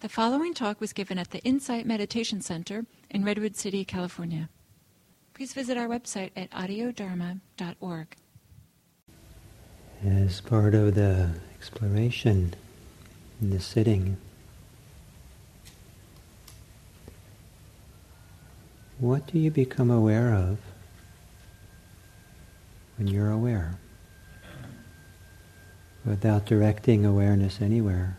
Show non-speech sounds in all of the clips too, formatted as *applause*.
The following talk was given at the Insight Meditation Center in Redwood City, California. Please visit our website at audiodharma.org. As part of the exploration in the sitting, what do you become aware of when you're aware? Without directing awareness anywhere,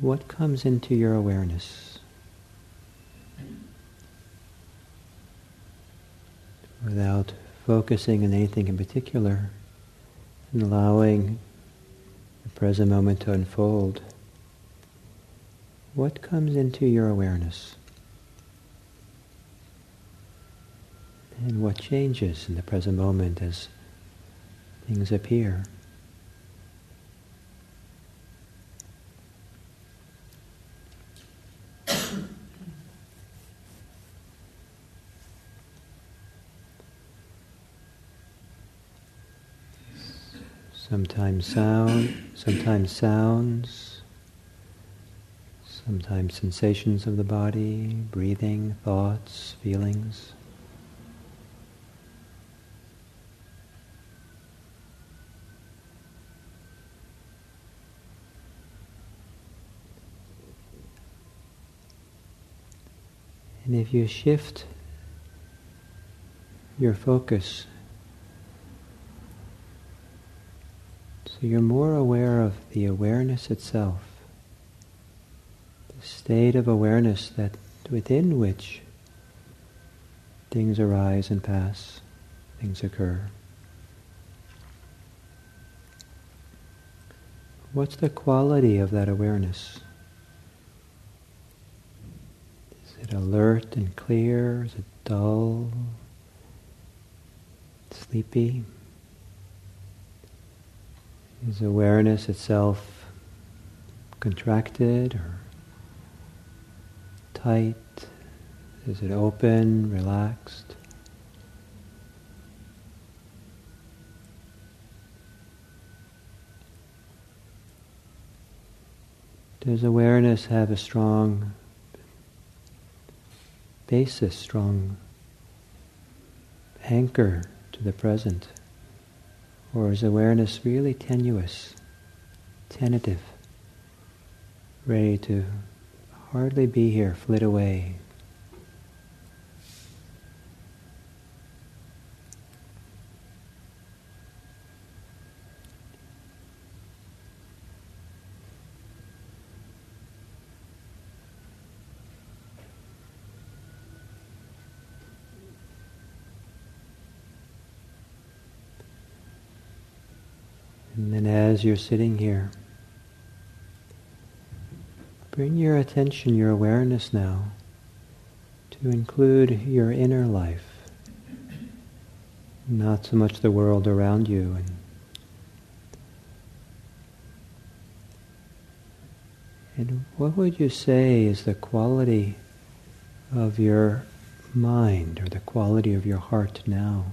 what comes into your awareness? Without focusing on anything in particular and allowing the present moment to unfold, what comes into your awareness? And what changes in the present moment as things appear? Sometimes sound, sometimes sounds, sometimes sensations of the body, breathing, thoughts, feelings. And if you shift your focus So you're more aware of the awareness itself, the state of awareness that within which things arise and pass, things occur. What's the quality of that awareness? Is it alert and clear? Is it dull? Sleepy? Is awareness itself contracted or tight? Is it open, relaxed? Does awareness have a strong basis, strong anchor to the present? Or is awareness really tenuous, tentative, ready to hardly be here, flit away? And then as you're sitting here, bring your attention, your awareness now, to include your inner life, not so much the world around you. And And what would you say is the quality of your mind or the quality of your heart now?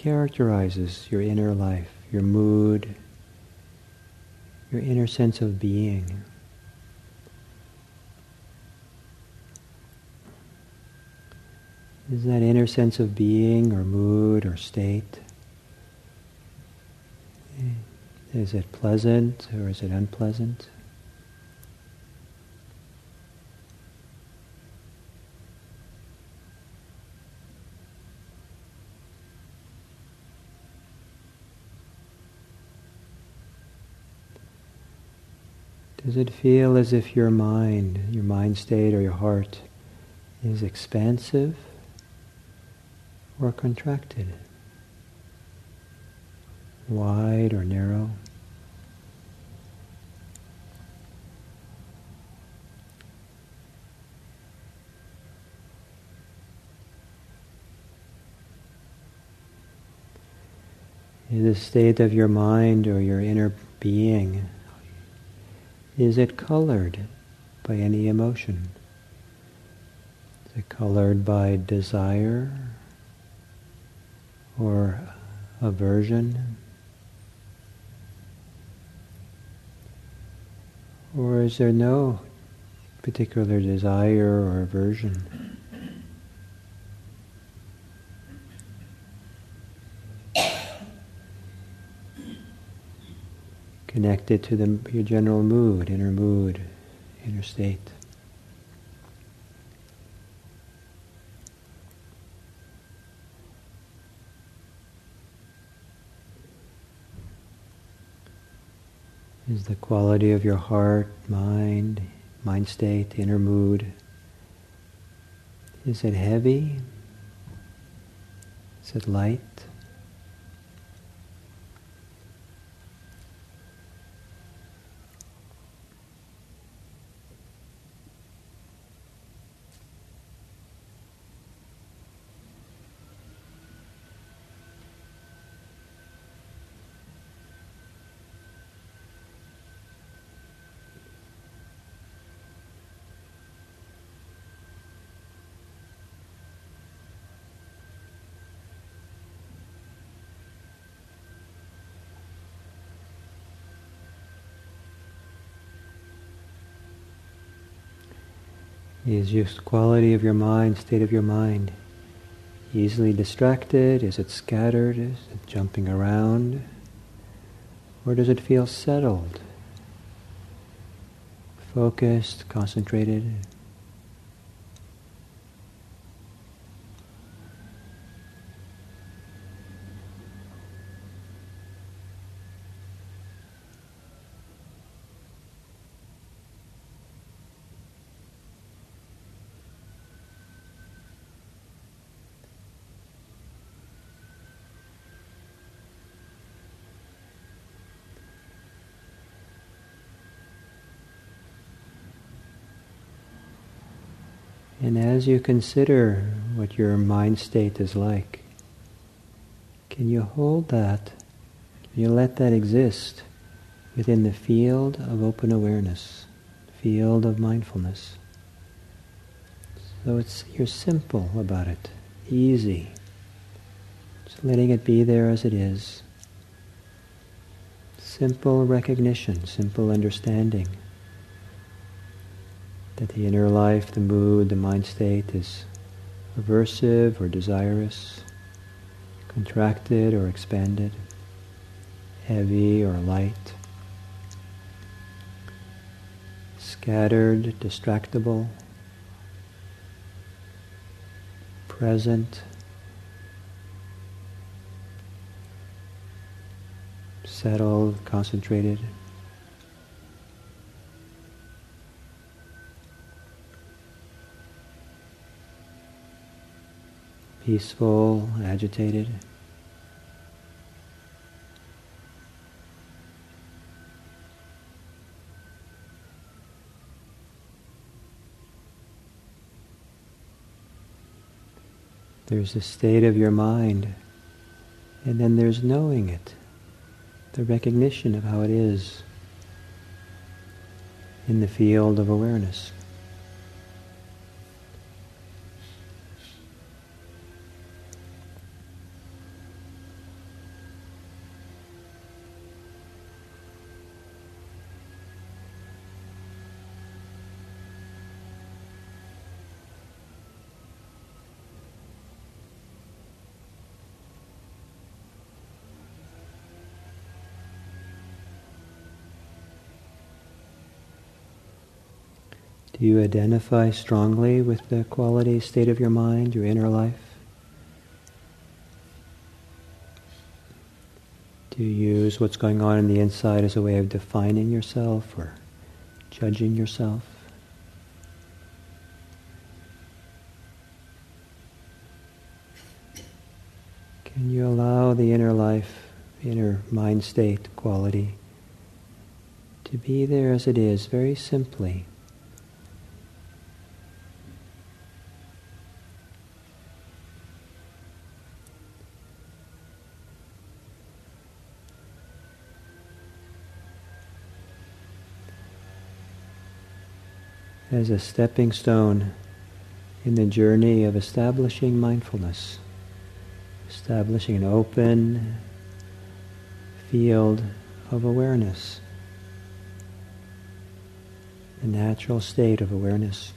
Characterizes your inner life, your mood, your inner sense of being. Is that inner sense of being or mood or state? Is it pleasant or is it unpleasant? Does it feel as if your mind, your mind state or your heart is expansive or contracted? Wide or narrow? Is the state of your mind or your inner being is it colored by any emotion? Is it colored by desire or aversion? Or is there no particular desire or aversion? Connected to the, your general mood, inner mood, inner state. is the quality of your heart, mind, mind state, inner mood. Is it heavy? Is it light? Is your quality of your mind, state of your mind, easily distracted? Is it scattered? Is it jumping around? Or does it feel settled, focused, concentrated? As you consider what your mind state is like, can you hold that? Can you let that exist within the field of open awareness, field of mindfulness? So it's you're simple about it, easy. Just letting it be there as it is. Simple recognition, simple understanding that the inner life, the mood, the mind state is aversive or desirous, contracted or expanded, heavy or light, scattered, distractible, present, settled, concentrated. Peaceful, agitated. There's a state of your mind, and then there's knowing it, the recognition of how it is in the field of awareness. Identify strongly with the quality, state of your mind, your inner life? Do you use what's going on in the inside as a way of defining yourself or judging yourself? Can you allow the inner life, inner mind state quality to be there as it is, very simply? As a stepping stone in the journey of establishing mindfulness, establishing an open field of awareness. a natural state of awareness.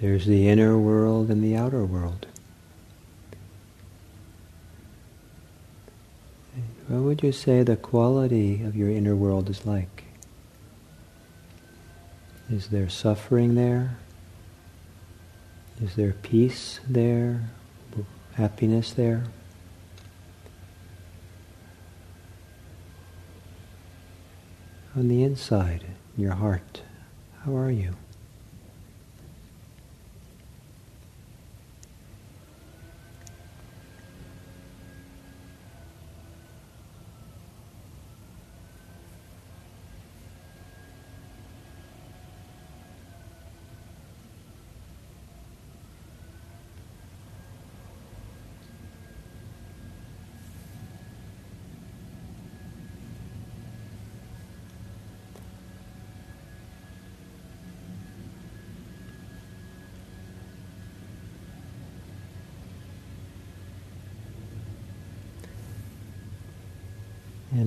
There's the inner world and the outer world. What would you say the quality of your inner world is like? Is there suffering there? Is there peace there? Happiness there? On the inside, in your heart, how are you?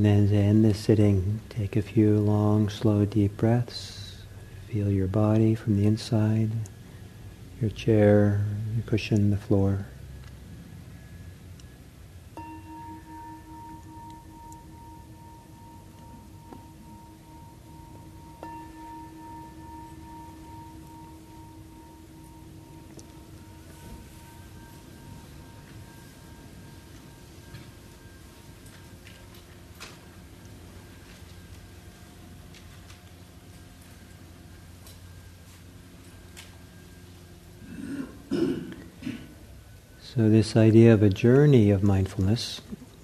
And to end this sitting, take a few long, slow, deep breaths. Feel your body from the inside, your chair, your cushion, the floor. So, this idea of a journey of mindfulness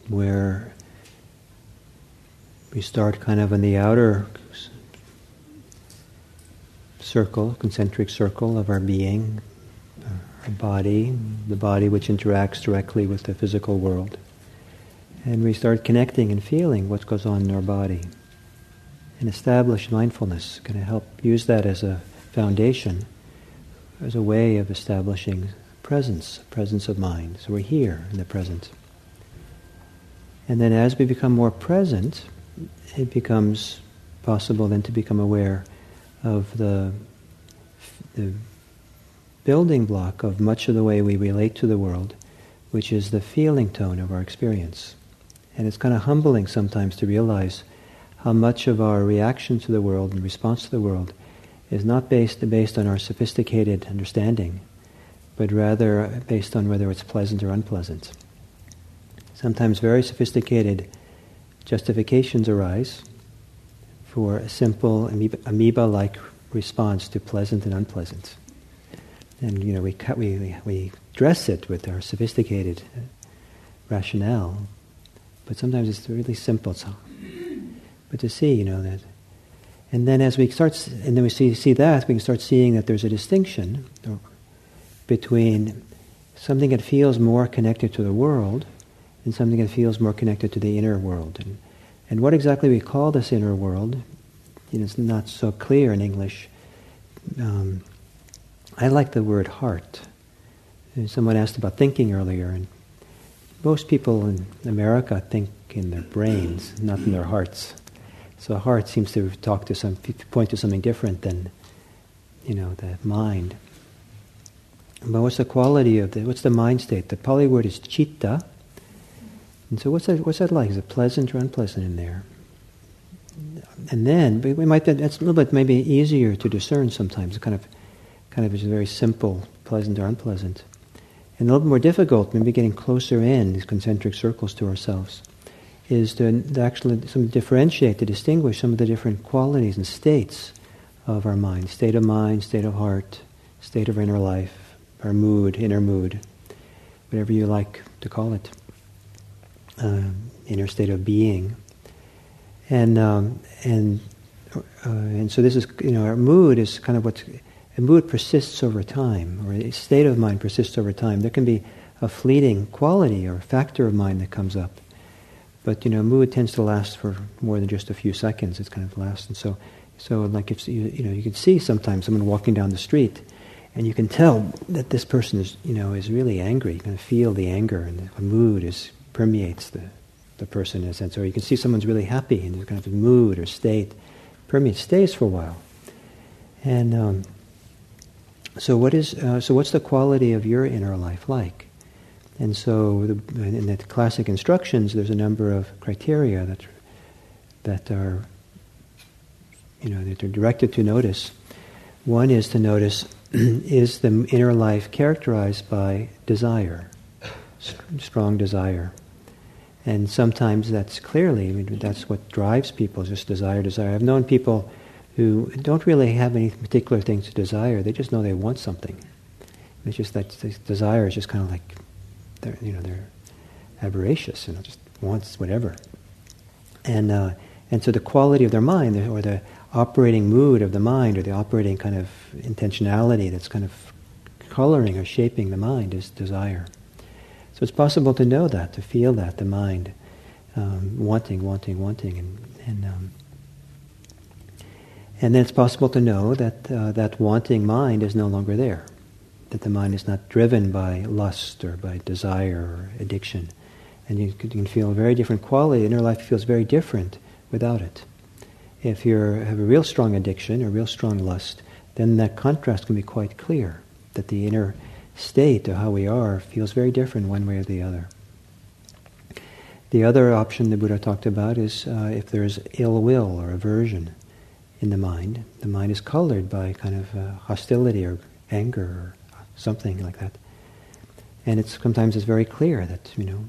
where we start kind of in the outer circle, concentric circle of our being, our body, the body which interacts directly with the physical world. And we start connecting and feeling what goes on in our body. And establish mindfulness, going to help use that as a foundation, as a way of establishing presence, presence of mind. So we're here in the present. And then as we become more present, it becomes possible then to become aware of the, the building block of much of the way we relate to the world, which is the feeling tone of our experience. And it's kind of humbling sometimes to realize how much of our reaction to the world and response to the world is not based, based on our sophisticated understanding, but rather based on whether it's pleasant or unpleasant. Sometimes very sophisticated justifications arise for a simple amoeba like response to pleasant and unpleasant. And you know, we, cut, we, we dress it with our sophisticated uh, rationale, but sometimes it's really simple. So, but to see, you know, that. And then as we start, and then we see, see that, we can start seeing that there's a distinction, between something that feels more connected to the world and something that feels more connected to the inner world. And, and what exactly we call this inner world you know, not so clear in English. Um, I like the word heart. Someone asked about thinking earlier, and most people in America think in their brains, not in their hearts. So heart seems to talk to some, point to something different than, you know, the mind. But what's the quality of the, what's the mind state? The Pali word is chitta. And so what's that, what's that like? Is it pleasant or unpleasant in there? And then, we might, that's a little bit maybe easier to discern sometimes, kind of, kind of is very simple, pleasant or unpleasant. And a little more difficult, maybe getting closer in these concentric circles to ourselves, is to, to actually some differentiate, to distinguish some of the different qualities and states of our mind state of mind, state of heart, state of inner life, our mood, inner mood, whatever you like to call it, uh, inner state of being. And, um, and, uh, and so this is, you know, our mood is kind of what's, a mood persists over time, or a state of mind persists over time. There can be a fleeting quality or factor of mind that comes up. But you know, mood tends to last for more than just a few seconds. It's kind of lasts, and so, so like if you, you know, you can see sometimes someone walking down the street, and you can tell that this person is, you know, is really angry. You can feel the anger, and the mood is permeates the, the person in a sense. Or you can see someone's really happy, and there's kind of a mood or state permeates, stays for a while. And um, so, what is uh, so? What's the quality of your inner life like? And so, the, in the classic instructions, there's a number of criteria that that are, you know, that are directed to notice. One is to notice: *clears throat* is the inner life characterized by desire, strong desire? And sometimes that's clearly, I mean, that's what drives people, just desire, desire. I've known people who don't really have any particular things to desire, they just know they want something. It's just that desire is just kind of like they're, you know, they're avaricious, you know, just wants whatever. And, uh, and so the quality of their mind, or the operating mood of the mind, or the operating kind of intentionality that's kind of coloring or shaping the mind is desire. So it's possible to know that, to feel that, the mind um, wanting, wanting, wanting, and, and um, and then it's possible to know that uh, that wanting mind is no longer there that the mind is not driven by lust or by desire or addiction. And you can feel a very different quality. Inner life feels very different without it. If you have a real strong addiction or real strong lust, then that contrast can be quite clear. That the inner state of how we are feels very different one way or the other. The other option the Buddha talked about is uh, if there's ill will or aversion in the mind, the mind is colored by kind of uh, hostility or anger or something like that. And it's sometimes it's very clear that you know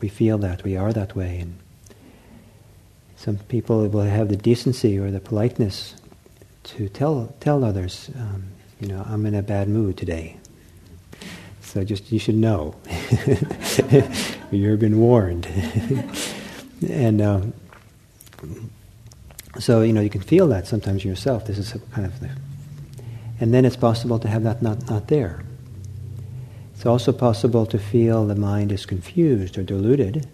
we feel that we are that way, and some people will have the decency or the politeness to tell tell others, um, you know, I'm in a bad mood today. So just you should know, *laughs* you've been warned, *laughs* and. Um, so you know you can feel that sometimes yourself. This is kind of the, and then it's possible to have that not not there. It's also possible to feel the mind is confused or deluded,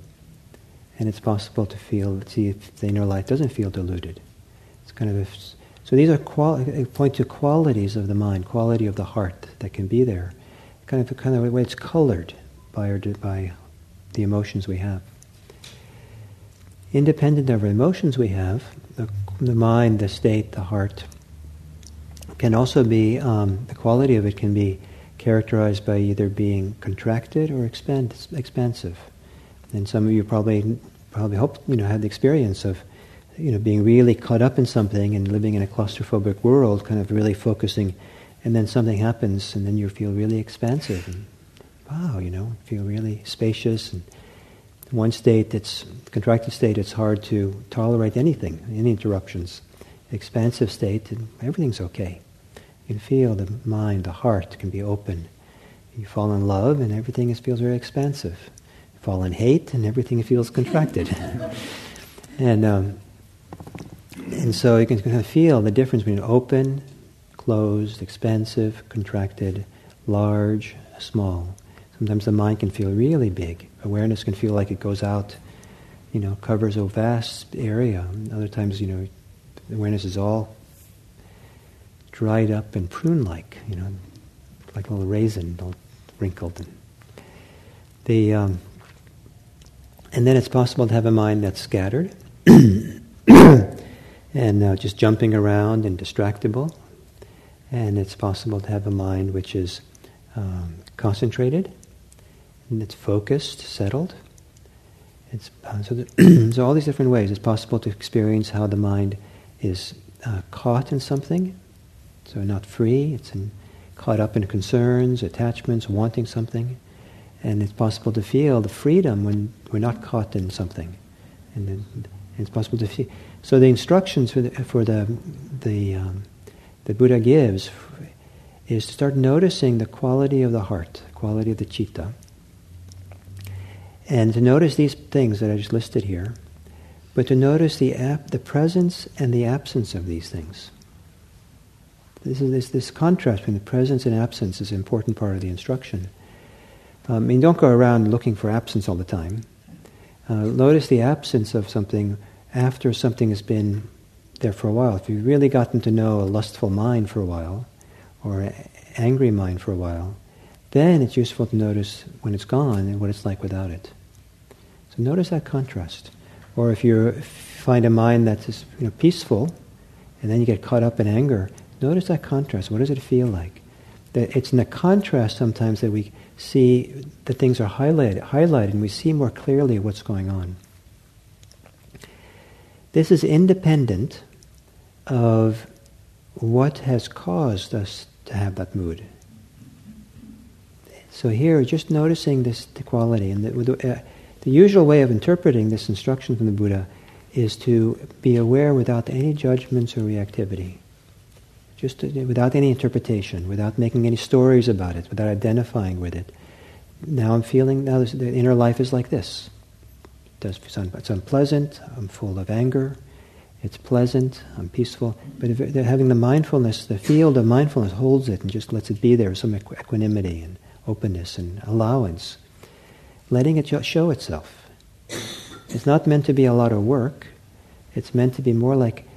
and it's possible to feel, see if the inner light doesn't feel deluded. It's kind of, so these are quali- point to qualities of the mind, quality of the heart that can be there, kind of, kind of the way it's colored by, our, by the emotions we have. Independent of the emotions we have, the, the mind, the state, the heart, can also be, um, the quality of it can be characterized by either being contracted or expand, expansive. And some of you probably probably hope you know had the experience of you know being really caught up in something and living in a claustrophobic world, kind of really focusing, and then something happens, and then you feel really expansive and wow, you know, feel really spacious and one state that's contracted state it's hard to tolerate anything any interruptions expansive state everything's okay you can feel the mind, the heart can be open. You fall in love and everything feels very expansive. Fall in hate and everything feels contracted. *laughs* and, um, and so you can kind of feel the difference between open, closed, expansive, contracted, large, small. Sometimes the mind can feel really big. Awareness can feel like it goes out, you know, covers a vast area. Other times, you know, awareness is all dried up and prune-like, you know, like a little raisin, all wrinkled. And, the, um, and then it's possible to have a mind that's scattered. *clears throat* and uh, just jumping around and distractible. And it's possible to have a mind which is um, concentrated and it's focused, settled. It's, uh, *clears throat* so, all these different ways. It's possible to experience how the mind is uh, caught in something, so not free. It's in, caught up in concerns, attachments, wanting something, and it's possible to feel the freedom when we're not caught in something, and, then, it's possible to feel. So the instructions for the for the the um, the Buddha gives is to start noticing the quality of the heart, quality of the citta, and to notice these things that I just listed here, but to notice the ap- the presence and the absence of these things. This is this, this contrast between the presence and absence is an important part of the instruction. Um, I mean, don't go around looking for absence all the time. Uh, notice the absence of something after something has been there for a while. If you've really gotten to know a lustful mind for a while, or an angry mind for a while, then it's useful to notice when it's gone and what it's like without it. So notice that contrast. Or if you find a mind that's you know, peaceful, and then you get caught up in anger, notice that contrast. What does it feel like? That it's in the contrast sometimes that we see that things are highlighted, highlighted, and we see more clearly what's going on. This is independent of what has caused us to have that mood. So here, just noticing this quality, and the, uh, the usual way of interpreting this instruction from the Buddha is to be aware without any judgments or reactivity, just to, without any interpretation, without making any stories about it, without identifying with it. Now I'm feeling, now the inner life is like this. It's unpleasant, I'm full of anger, it's pleasant, I'm peaceful. But if having the mindfulness, the field of mindfulness holds it and just lets it be there with some equanimity and openness and allowance, letting it show itself. It's not meant to be a lot of work. It's meant to be more like,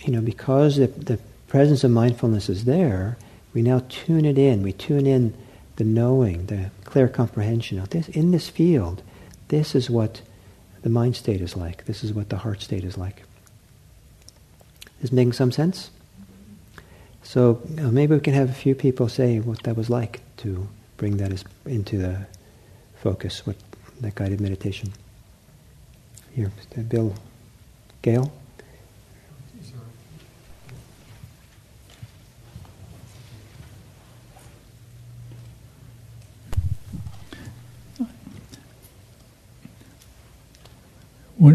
you know, because the, the presence of mindfulness is there, we now tune it in. We tune in the knowing, the clear comprehension of this. In this field, this is what the mind state is like. This is what the heart state is like. Is making some sense? So uh, maybe we can have a few people say what that was like to bring that as, into the focus, what that guided meditation. Here, Bill, Gail.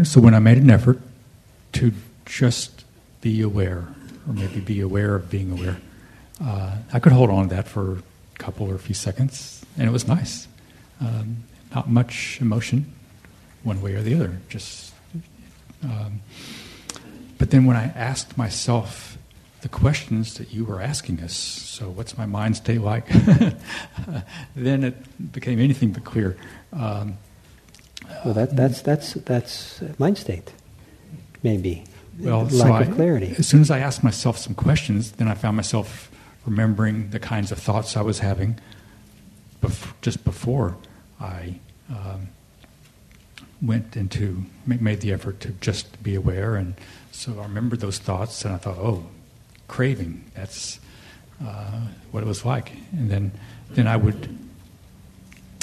So when I made an effort to just be aware, or maybe be aware of being aware, uh, I could hold on to that for a couple or a few seconds, and it was nice. Um, not much emotion, one way or the other. Just, um, but then when I asked myself the questions that you were asking us, so what's my mind state like? *laughs* then it became anything but clear. Um, well, that, that's that's that's mind state, maybe. Well, lack so of I, clarity. As soon as I asked myself some questions, then I found myself remembering the kinds of thoughts I was having bef- just before I um, went into made the effort to just be aware, and so I remembered those thoughts, and I thought, oh, craving. That's uh, what it was like, and then then I would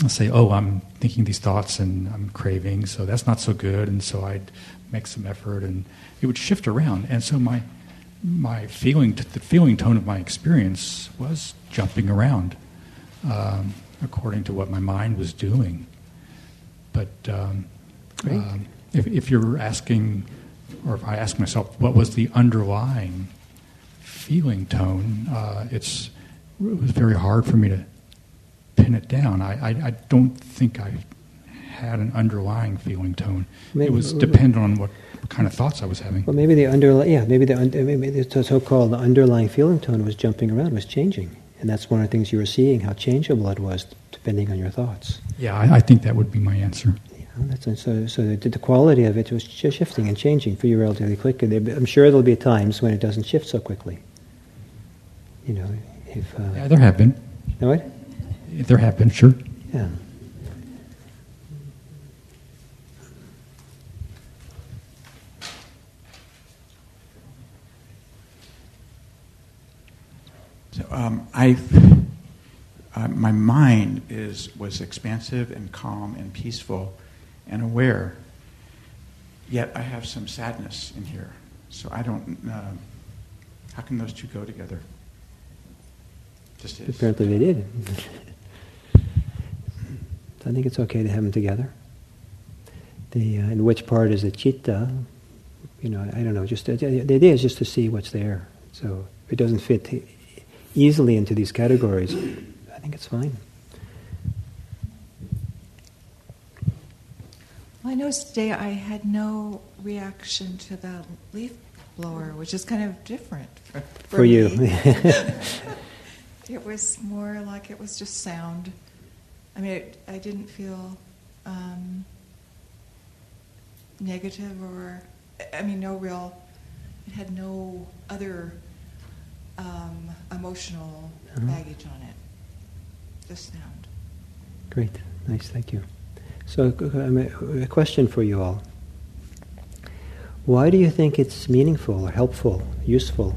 say, oh, I'm thinking these thoughts and I'm craving, so that's not so good. And so I'd make some effort, and it would shift around. And so my my feeling, the feeling tone of my experience was jumping around um, according to what my mind was doing. But um, um, if, if you're asking, or if I ask myself, what was the underlying feeling tone, uh, it's it was very hard for me to pin it down. I, I, I don't think I had an underlying feeling tone. Maybe, it was dependent on what kind of thoughts I was having. Well, maybe the underlying, yeah, maybe the maybe the so-called the underlying feeling tone was jumping around, was changing, and that's one of the things you were seeing how changeable it was depending on your thoughts. Yeah, I, I think that would be my answer. Yeah, that's so. So the, the quality of it was shifting and changing for you relatively quickly. I'm sure there'll be times when it doesn't shift so quickly. You know, if uh, yeah, there have been. know what? There have been, sure. Yeah. So um, I, uh, my mind is was expansive and calm and peaceful, and aware. Yet I have some sadness in here, so I don't. Uh, how can those two go together? Just. Apparently they did. *laughs* I think it's okay to have them together. The, uh, and which part is the chitta? You know, I don't know. Just uh, the idea is just to see what's there. So if it doesn't fit easily into these categories, I think it's fine. Well, I noticed today I had no reaction to the leaf blower, which is kind of different for, for, for you. *laughs* *laughs* it was more like it was just sound. I mean, it, I didn't feel um, negative or, I mean, no real, it had no other um, emotional uh-huh. baggage on it. Just sound. Great. Nice. Thank you. So, a question for you all. Why do you think it's meaningful or helpful, useful,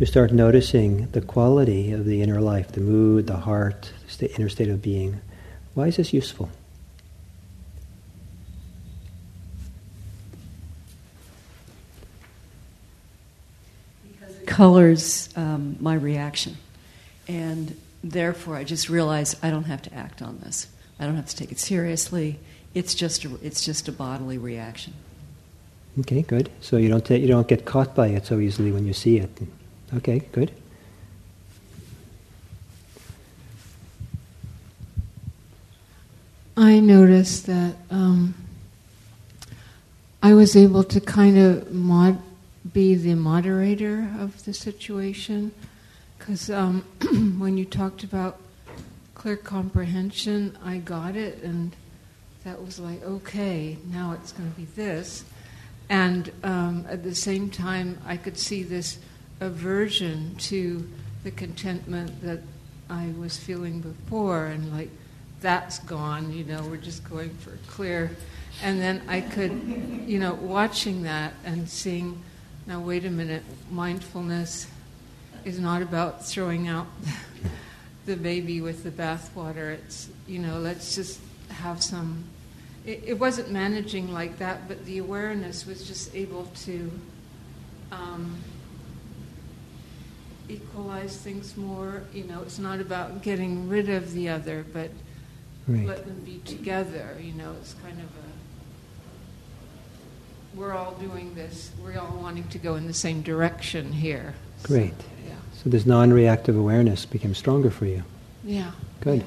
to start noticing the quality of the inner life, the mood, the heart, the inner state of being? Why is this useful? colors um, my reaction. And therefore, I just realize I don't have to act on this. I don't have to take it seriously. It's just a, it's just a bodily reaction. Okay, good. So you don't you don't get caught by it so easily when you see it. Okay, good. I noticed that um, I was able to kind of mod be the moderator of the situation. Because um, *clears throat* when you talked about clear comprehension, I got it, and that was like, okay, now it's going to be this. And um, at the same time, I could see this aversion to the contentment that I was feeling before, and like, that's gone, you know, we're just going for clear. And then I could, you know, watching that and seeing now, wait a minute. Mindfulness is not about throwing out *laughs* the baby with the bathwater. It's, you know, let's just have some. It, it, wasn't managing like that, but the awareness was just able to um, equalize things more. You know, it's not about getting rid of the other, but right. let them be together. You know, it's kind of a we're all doing this. We're all wanting to go in the same direction here. Great. So, yeah. So this non-reactive awareness became stronger for you. Yeah. Good.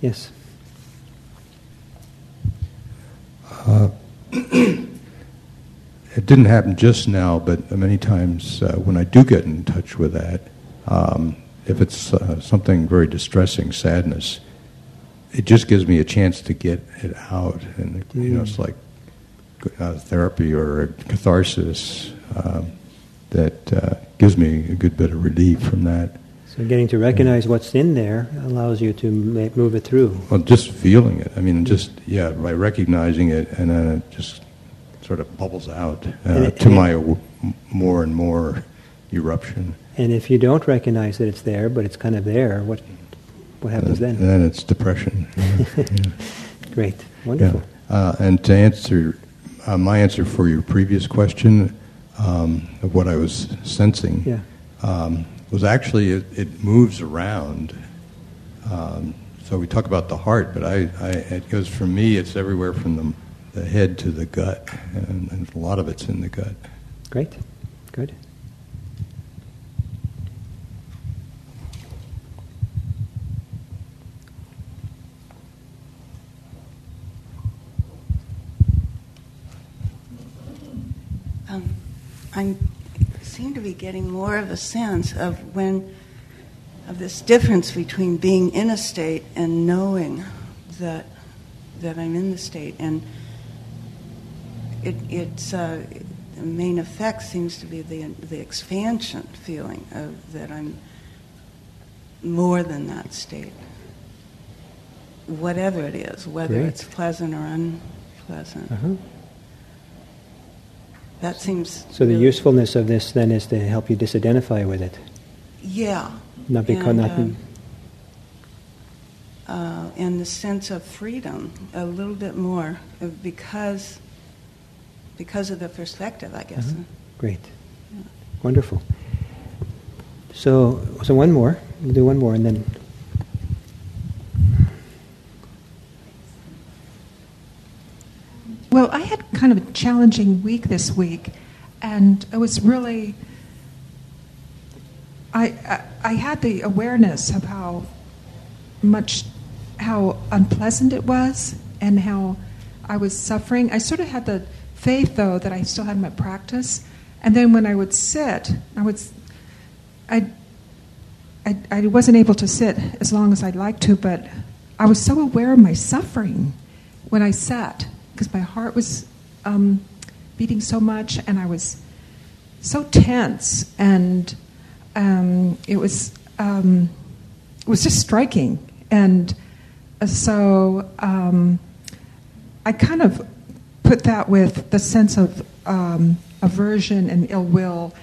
Yes. Uh, *clears throat* *clears throat* it didn't happen just now, but many times uh, when I do get in touch with that, um, if it's uh, something very distressing, sadness, it just gives me a chance to get it out, and you know, it's like uh, therapy or catharsis um, that uh, gives me a good bit of relief from that. So getting to recognize what's in there allows you to move it through. Well, just feeling it. I mean, just yeah, by recognizing it, and just sort of bubbles out uh, it, to my more and more eruption. And if you don't recognize that it's there, but it's kind of there, what what happens then? Then it's depression. *laughs* yeah. Great, wonderful. Yeah. Uh, and to answer uh, my answer for your previous question um, of what I was sensing yeah. um, was actually it, it moves around. Um, so we talk about the heart, but I, I, it goes for me. It's everywhere from the, the head to the gut, and, and a lot of it's in the gut. Great, good. Um, I seem to be getting more of a sense of when of this difference between being in a state and knowing that that I'm in the state, and it, it's uh, the main effect seems to be the the expansion feeling of that I'm more than that state, whatever it is, whether Great. it's pleasant or unpleasant. Uh-huh. That seems. So the usefulness of this then is to help you disidentify with it. Yeah. Not because and, not. um, uh, and the sense of freedom a little bit more uh, because because of the perspective, I guess. Uh-huh. Great. Wonderful. So, so one more. We'll do one more, and then. Well, I had kind of a challenging week this week, and it was really. I, I, I had the awareness of how much, how unpleasant it was, and how I was suffering. I sort of had the faith, though, that I still had my practice. And then when I would sit, I would, I, I, I wasn't able to sit as long as I'd like to, but I was so aware of my suffering when I sat because my heart was um, beating so much and I was so tense and um, it was um, it was just striking and uh, so um, I kind of put that with the sense of um, aversion and ill will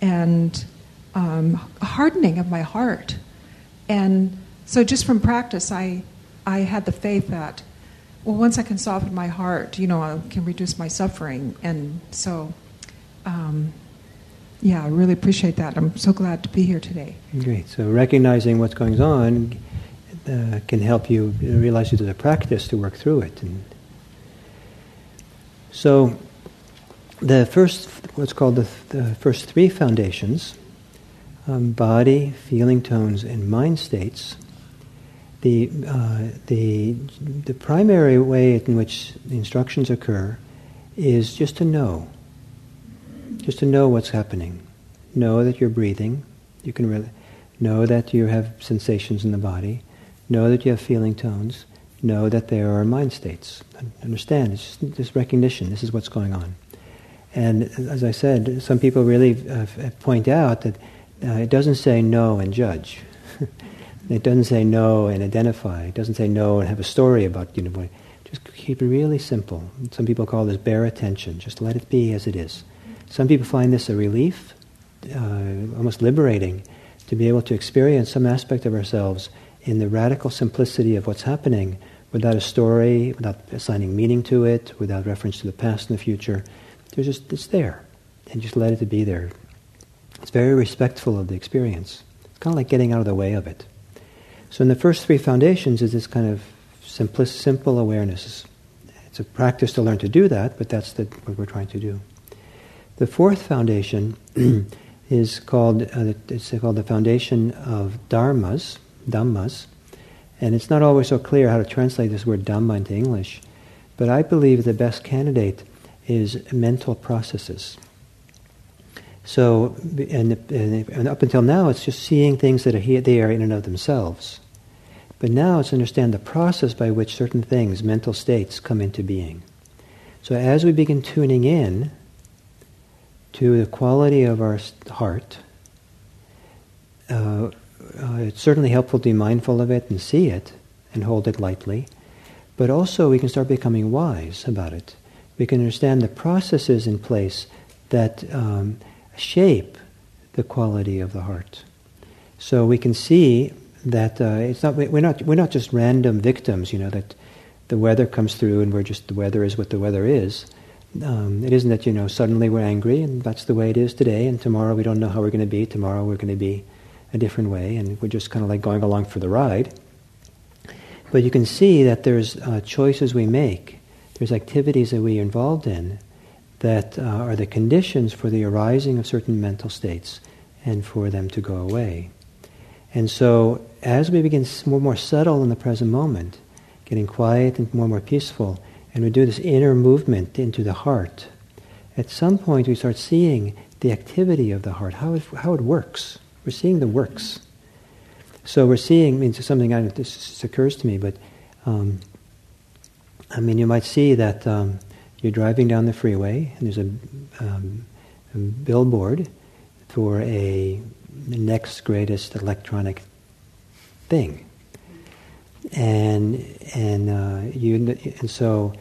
and um, hardening of my heart. And so, just from practice, I, I had the faith that, well, once I can soften my heart, you know, I can reduce my suffering. And so, um, yeah, I really appreciate that. I'm so glad to be here today. Great. So, recognizing what's going on uh, can help you realize there's a practice to work through it. And so, the first, what's called the, the first three foundations um, body, feeling tones, and mind states. The, uh, the, the primary way in which the instructions occur is just to know. Just to know what's happening. Know that you're breathing. You can really know that you have sensations in the body. Know that you have feeling tones. Know that there are mind states. Understand, it's just this recognition. This is what's going on. And as I said, some people really uh, point out that uh, it doesn't say know and judge. *laughs* it doesn't say know and identify. It doesn't say know and have a story about, you know, just keep it really simple. Some people call this bare attention. Just let it be as it is. Some people find this a relief, uh, almost liberating, to be able to experience some aspect of ourselves in the radical simplicity of what's happening without a story, without assigning meaning to it, without reference to the past and the future. There's just, it's there. And just let it be there. It's very respectful of the experience. It's kind of like getting out of the way of it. So in the first three foundations is this kind of simple, simple awareness. It's a practice to learn to do that, but that's the, what we're trying to do. The fourth foundation *clears throat* is called uh, it's called the foundation of dharmas, dhammas, and it's not always so clear how to translate this word dhamma into English, but I believe the best candidate is mental processes. So, and, and, up until now, it's just seeing things that are here, they are in and of themselves. But now it's understand the process by which certain things, mental states, come into being. So as we begin tuning in to the quality of our heart, uh, uh, it's certainly helpful to be mindful of it and see it and hold it lightly. But also we can start becoming wise about it. We can understand the processes in place that um, shape the quality of the heart. So we can see that uh, it's not we're not we're not just random victims. You know that the weather comes through and we're just the weather is what the weather is. Um, it isn't that you know suddenly we're angry and that's the way it is today, and tomorrow we don't know how we're going to be. Tomorrow we're going to be a different way, and we're just kind of like going along for the ride. But you can see that there's uh, choices we make, there's activities that we are involved in that uh, are the conditions for the arising of certain mental states and for them to go away. And so, as we begin more more subtle in the present moment, getting quiet and more and more peaceful, and we do this inner movement into the heart, at some point we start seeing the activity of the heart, how it, how it works. We're seeing the works. So we're seeing, I mean, something, I this occurs to me, but um, I mean, you might see that um, you're driving down the freeway, and there's a, um, a billboard for a next greatest electronic thing, and and uh, you and so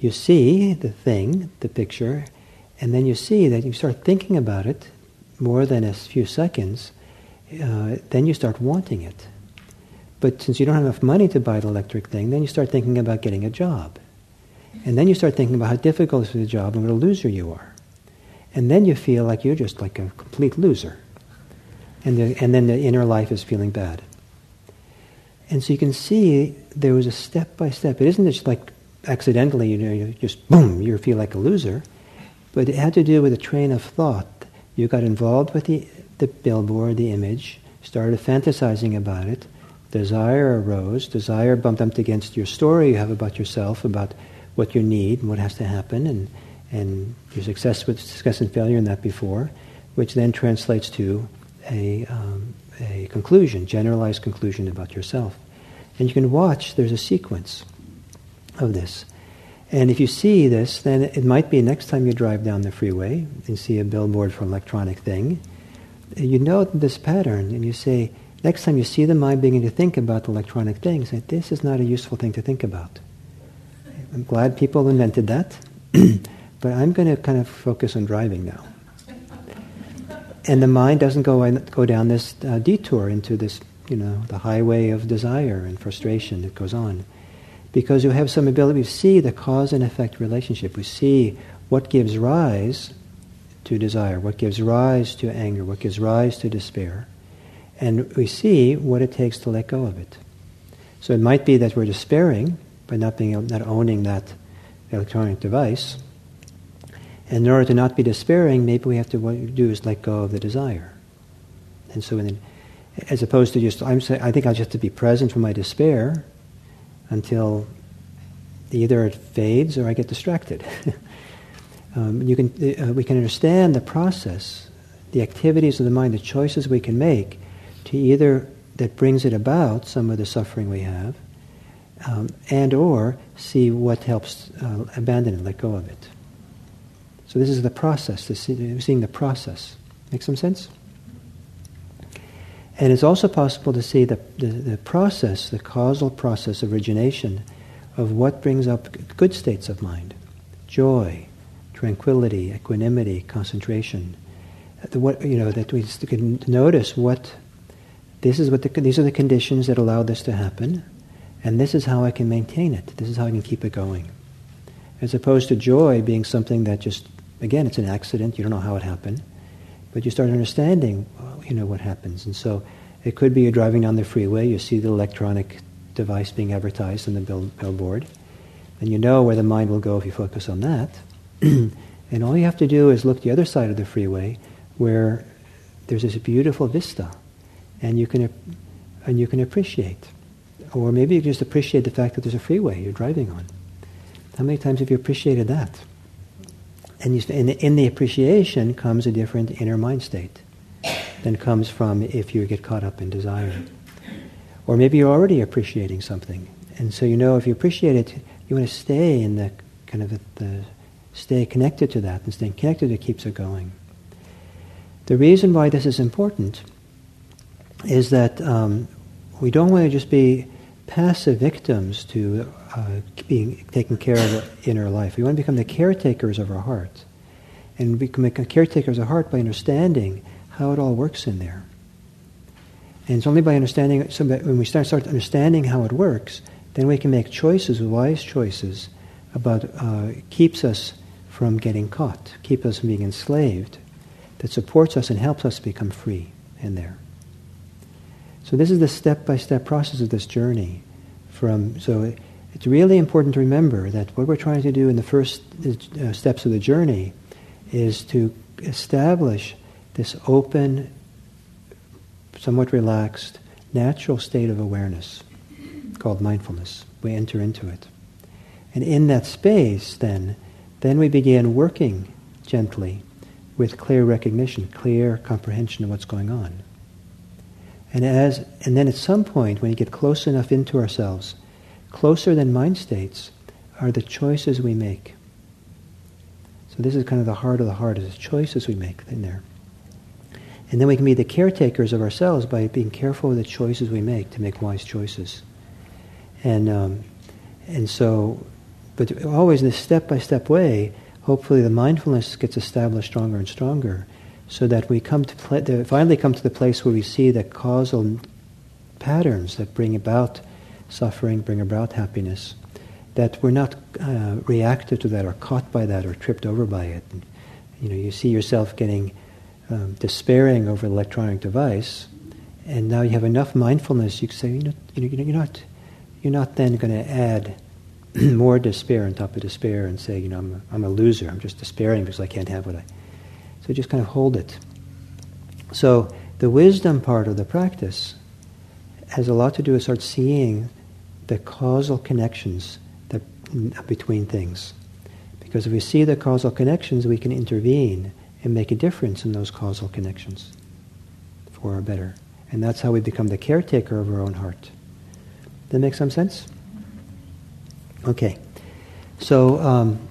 you see the thing, the picture, and then you see that you start thinking about it more than a few seconds. Uh, then you start wanting it. But since you don't have enough money to buy the electric thing, then you start thinking about getting a job. And then you start thinking about how difficult it is the job and what a loser you are. And then you feel like you're just like a complete loser. And, the, and then the inner life is feeling bad. And so you can see there was a step by step. It isn't just like accidentally, you know, you just boom, you feel like a loser. But it had to do with a train of thought. You got involved with the, the billboard, the image, started fantasizing about it. Desire arose. Desire bumped up against your story you have about yourself, about what you need and what has to happen, and, and your success with success and failure in that before, which then translates to a, um, a conclusion, generalized conclusion about yourself. And you can watch, there's a sequence of this. And if you see this, then it might be next time you drive down the freeway and see a billboard for an electronic thing, you know this pattern and you say, next time you see the mind beginning to think about electronic things, say, this is not a useful thing to think about. I'm glad people invented that, *clears throat* but I'm going to kind of focus on driving now. And the mind doesn't go, go down this uh, detour into this, you know, the highway of desire and frustration that goes on because you have some ability to see the cause and effect relationship. We see what gives rise to desire, what gives rise to anger, what gives rise to despair, and we see what it takes to let go of it. So it might be that we're despairing by not being not owning that electronic device. And in order to not be despairing, maybe we have to what do is let go of the desire. And so, then, as opposed to just, I'm saying, I think I just have to be present for my despair until either it fades or I get distracted. *laughs* um, you can, uh, we can understand the process, the activities of the mind, the choices we can make to either that brings it about, some of the suffering we have, um, and or see what helps uh, abandon it, let go of it. So this is the process, seeing the process. Make some sense? And it's also possible to see the, the, the, process, the causal process origination of what brings up good states of mind. Joy, tranquility, equanimity, concentration. The, what, you know, that we can notice what, this is what the, these are the conditions that allow this to happen, and this is how I can maintain it. This is how I can keep it going. As opposed to joy being something that just, again, it's an accident, you don't know how it happened, but you start understanding you know what happens. And so it could be you're driving down the freeway, you see the electronic device being advertised on the bill, billboard, and you know where the mind will go if you focus on that. *clears throat* and all you have to do is look the other side of the freeway where there's this beautiful vista, and you can and you can appreciate, or maybe you just appreciate the fact that there's a freeway you're driving on. How many times have you appreciated that? And you, in, in the appreciation comes a different inner mind state than comes from if you get caught up in desire. Or maybe you're already appreciating something. And so you know if you appreciate it, you want to stay in the kind of the stay connected to that, and staying connected it keeps it going. The reason why this is important is that um, we don't want to just be passive victims to uh, being taken care of in our life. We want to become the caretakers of our heart, and we can become caretakers of our heart by understanding how it all works in there. And it's only by understanding, so when we start, start understanding how it works, then we can make choices, wise choices, about uh, keeps us from getting caught, keep us from being enslaved, that supports us and helps us become free in there. So this is the step-by-step process of this journey. From so it's really important to remember that what we're trying to do in the first uh, steps of the journey is to establish this open, somewhat relaxed, natural state of awareness called mindfulness. We enter into it. And in that space, then, then we begin working gently with clear recognition, clear comprehension of what's going on. And as and then at some point when you get close enough into ourselves, closer than mind states are the choices we make. So this is kind of the heart of the heart, is the choices we make in there. And then we can be the caretakers of ourselves by being careful with the choices we make to make wise choices. And, um, and so, but always in this step by step way, hopefully the mindfulness gets established stronger and stronger so that we come to pl- finally come to the place where we see the causal patterns that bring about suffering, bring about happiness, that we're not uh, reactive to that or caught by that or tripped over by it. And, you know, you see yourself getting um, despairing over an electronic device, and now you have enough mindfulness. You can say, you know, you know, you're not, you're not then going to add *clears throat* more despair on top of despair and say, you know, I'm a, I'm a loser. I'm just despairing because I can't have what I. So just kind of hold it. So the wisdom part of the practice has a lot to do with start seeing the causal connections that, mm, between things. Because if we see the causal connections, we can intervene and make a difference in those causal connections for our better. And that's how we become the caretaker of our own heart. Does that make some sense? Okay. So um,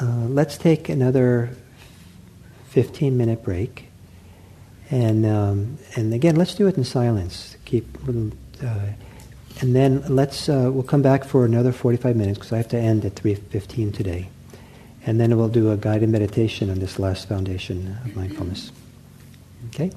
uh, let's take another 15 minute break. And, um, and again, let's do it in silence. Keep uh, and then let's, uh, we'll come back for another 45 minutes because I have to end at 3.15 today. And then we'll do a guided meditation on this last foundation of mindfulness. Okay?